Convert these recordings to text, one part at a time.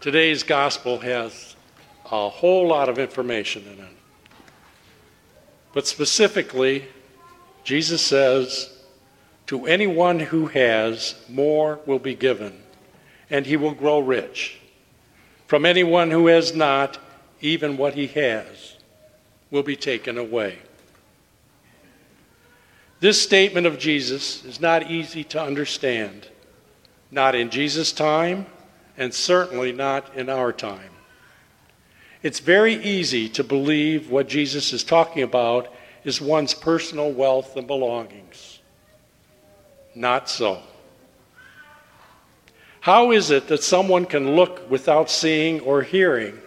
Today's gospel has a whole lot of information in it. But specifically, Jesus says, To anyone who has, more will be given, and he will grow rich. From anyone who has not, even what he has will be taken away. This statement of Jesus is not easy to understand, not in Jesus' time, and certainly not in our time. It's very easy to believe what Jesus is talking about is one's personal wealth and belongings. Not so. How is it that someone can look without seeing or hearing,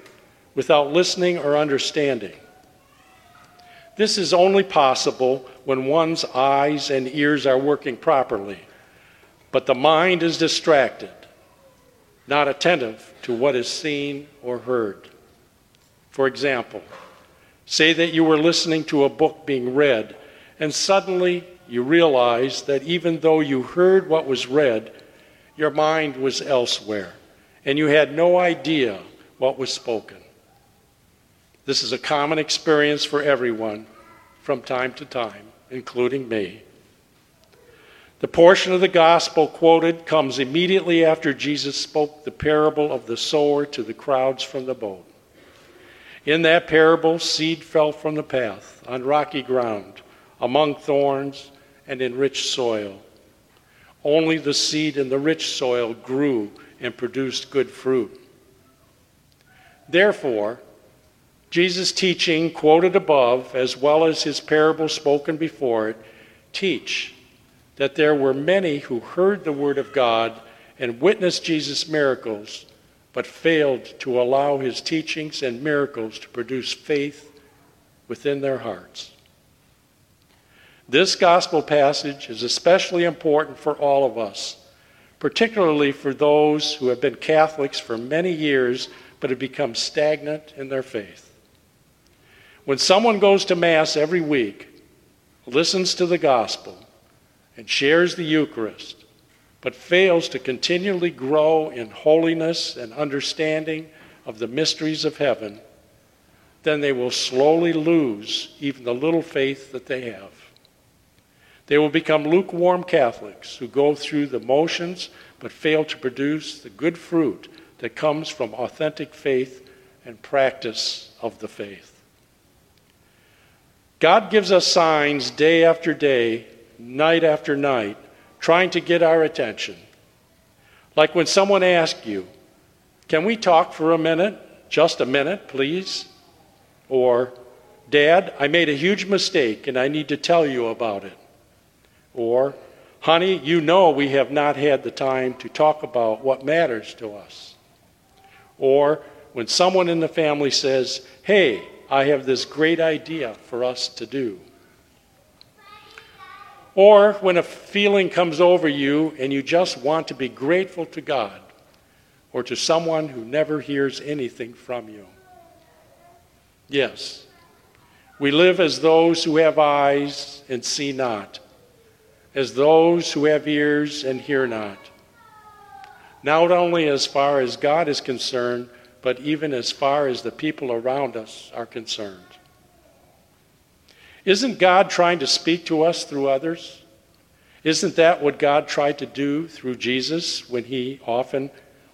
without listening or understanding? This is only possible when one's eyes and ears are working properly, but the mind is distracted, not attentive to what is seen or heard. For example, say that you were listening to a book being read, and suddenly you realize that even though you heard what was read, your mind was elsewhere, and you had no idea what was spoken. This is a common experience for everyone from time to time, including me. The portion of the gospel quoted comes immediately after Jesus spoke the parable of the sower to the crowds from the boat. In that parable, seed fell from the path on rocky ground, among thorns, and in rich soil. Only the seed in the rich soil grew and produced good fruit. Therefore, Jesus' teaching, quoted above, as well as his parable spoken before it, teach that there were many who heard the word of God and witnessed Jesus' miracles, but failed to allow his teachings and miracles to produce faith within their hearts. This gospel passage is especially important for all of us, particularly for those who have been Catholics for many years but have become stagnant in their faith. When someone goes to Mass every week, listens to the gospel, and shares the Eucharist, but fails to continually grow in holiness and understanding of the mysteries of heaven, then they will slowly lose even the little faith that they have. They will become lukewarm Catholics who go through the motions but fail to produce the good fruit that comes from authentic faith and practice of the faith. God gives us signs day after day, night after night, trying to get our attention. Like when someone asks you, Can we talk for a minute? Just a minute, please? Or, Dad, I made a huge mistake and I need to tell you about it. Or, Honey, you know we have not had the time to talk about what matters to us. Or, when someone in the family says, Hey, I have this great idea for us to do. Or when a feeling comes over you and you just want to be grateful to God or to someone who never hears anything from you. Yes, we live as those who have eyes and see not, as those who have ears and hear not. Not only as far as God is concerned, but even as far as the people around us are concerned. Isn't God trying to speak to us through others? Isn't that what God tried to do through Jesus when he often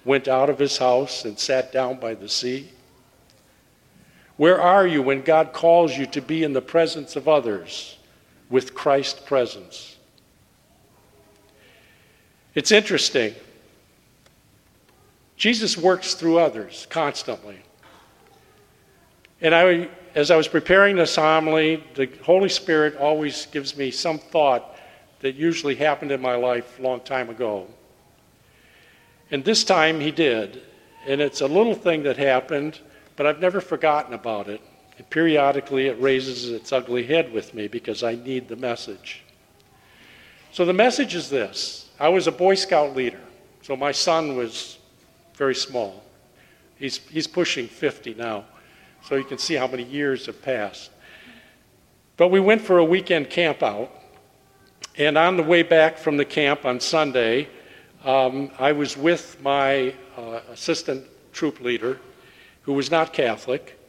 went out of his house and sat down by the sea? Where are you when God calls you to be in the presence of others with Christ's presence? It's interesting Jesus works through others constantly. And I, as I was preparing this homily, the Holy Spirit always gives me some thought that usually happened in my life a long time ago. And this time he did. And it's a little thing that happened, but I've never forgotten about it. And periodically it raises its ugly head with me because I need the message. So the message is this I was a Boy Scout leader. So my son was very small. He's, he's pushing 50 now, so you can see how many years have passed. But we went for a weekend camp out, and on the way back from the camp on Sunday, um, I was with my uh, assistant troop leader who was not Catholic.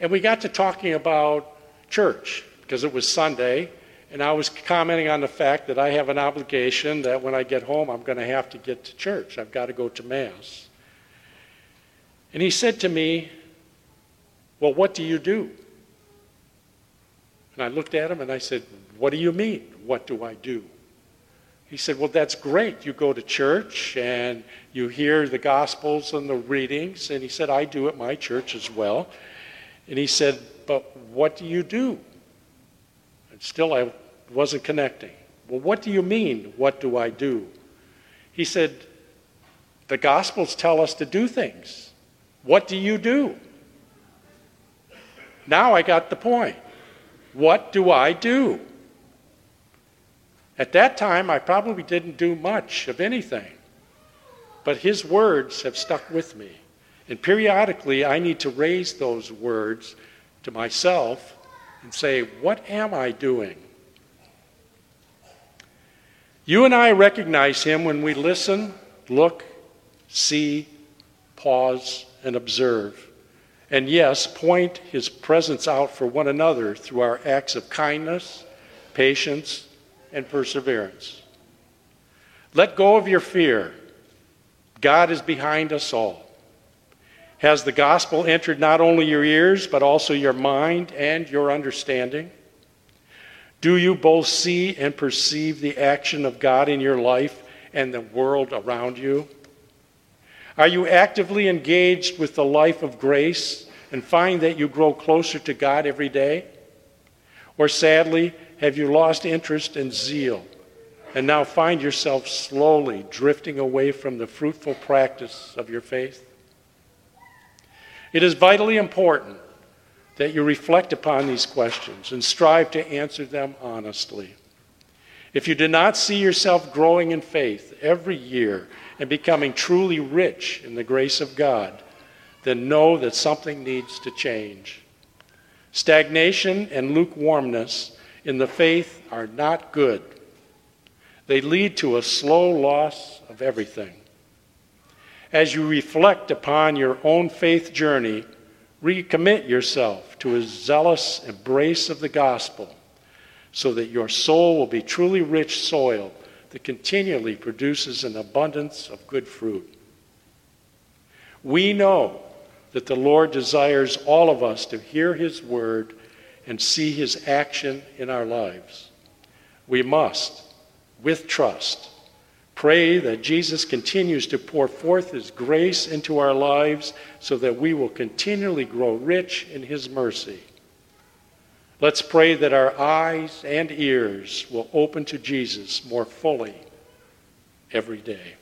And we got to talking about church because it was Sunday. And I was commenting on the fact that I have an obligation that when I get home, I'm going to have to get to church. I've got to go to Mass. And he said to me, Well, what do you do? And I looked at him and I said, What do you mean? What do I do? He said, Well, that's great. You go to church and you hear the Gospels and the readings. And he said, I do at my church as well. And he said, But what do you do? And still, I wasn't connecting. Well, what do you mean, what do I do? He said, The Gospels tell us to do things. What do you do? Now I got the point. What do I do? At that time, I probably didn't do much of anything. But his words have stuck with me. And periodically, I need to raise those words to myself and say, What am I doing? You and I recognize him when we listen, look, see, pause, and observe. And yes, point his presence out for one another through our acts of kindness, patience, and perseverance. Let go of your fear. God is behind us all. Has the gospel entered not only your ears, but also your mind and your understanding? Do you both see and perceive the action of God in your life and the world around you? Are you actively engaged with the life of grace and find that you grow closer to God every day? Or sadly, have you lost interest and zeal and now find yourself slowly drifting away from the fruitful practice of your faith? It is vitally important that you reflect upon these questions and strive to answer them honestly. If you do not see yourself growing in faith every year and becoming truly rich in the grace of God, then know that something needs to change. Stagnation and lukewarmness in the faith are not good. They lead to a slow loss of everything. As you reflect upon your own faith journey, recommit yourself to a zealous embrace of the gospel so that your soul will be truly rich soil that continually produces an abundance of good fruit. We know that the Lord desires all of us to hear His word and see His action in our lives. We must, with trust, pray that Jesus continues to pour forth His grace into our lives so that we will continually grow rich in His mercy. Let's pray that our eyes and ears will open to Jesus more fully every day.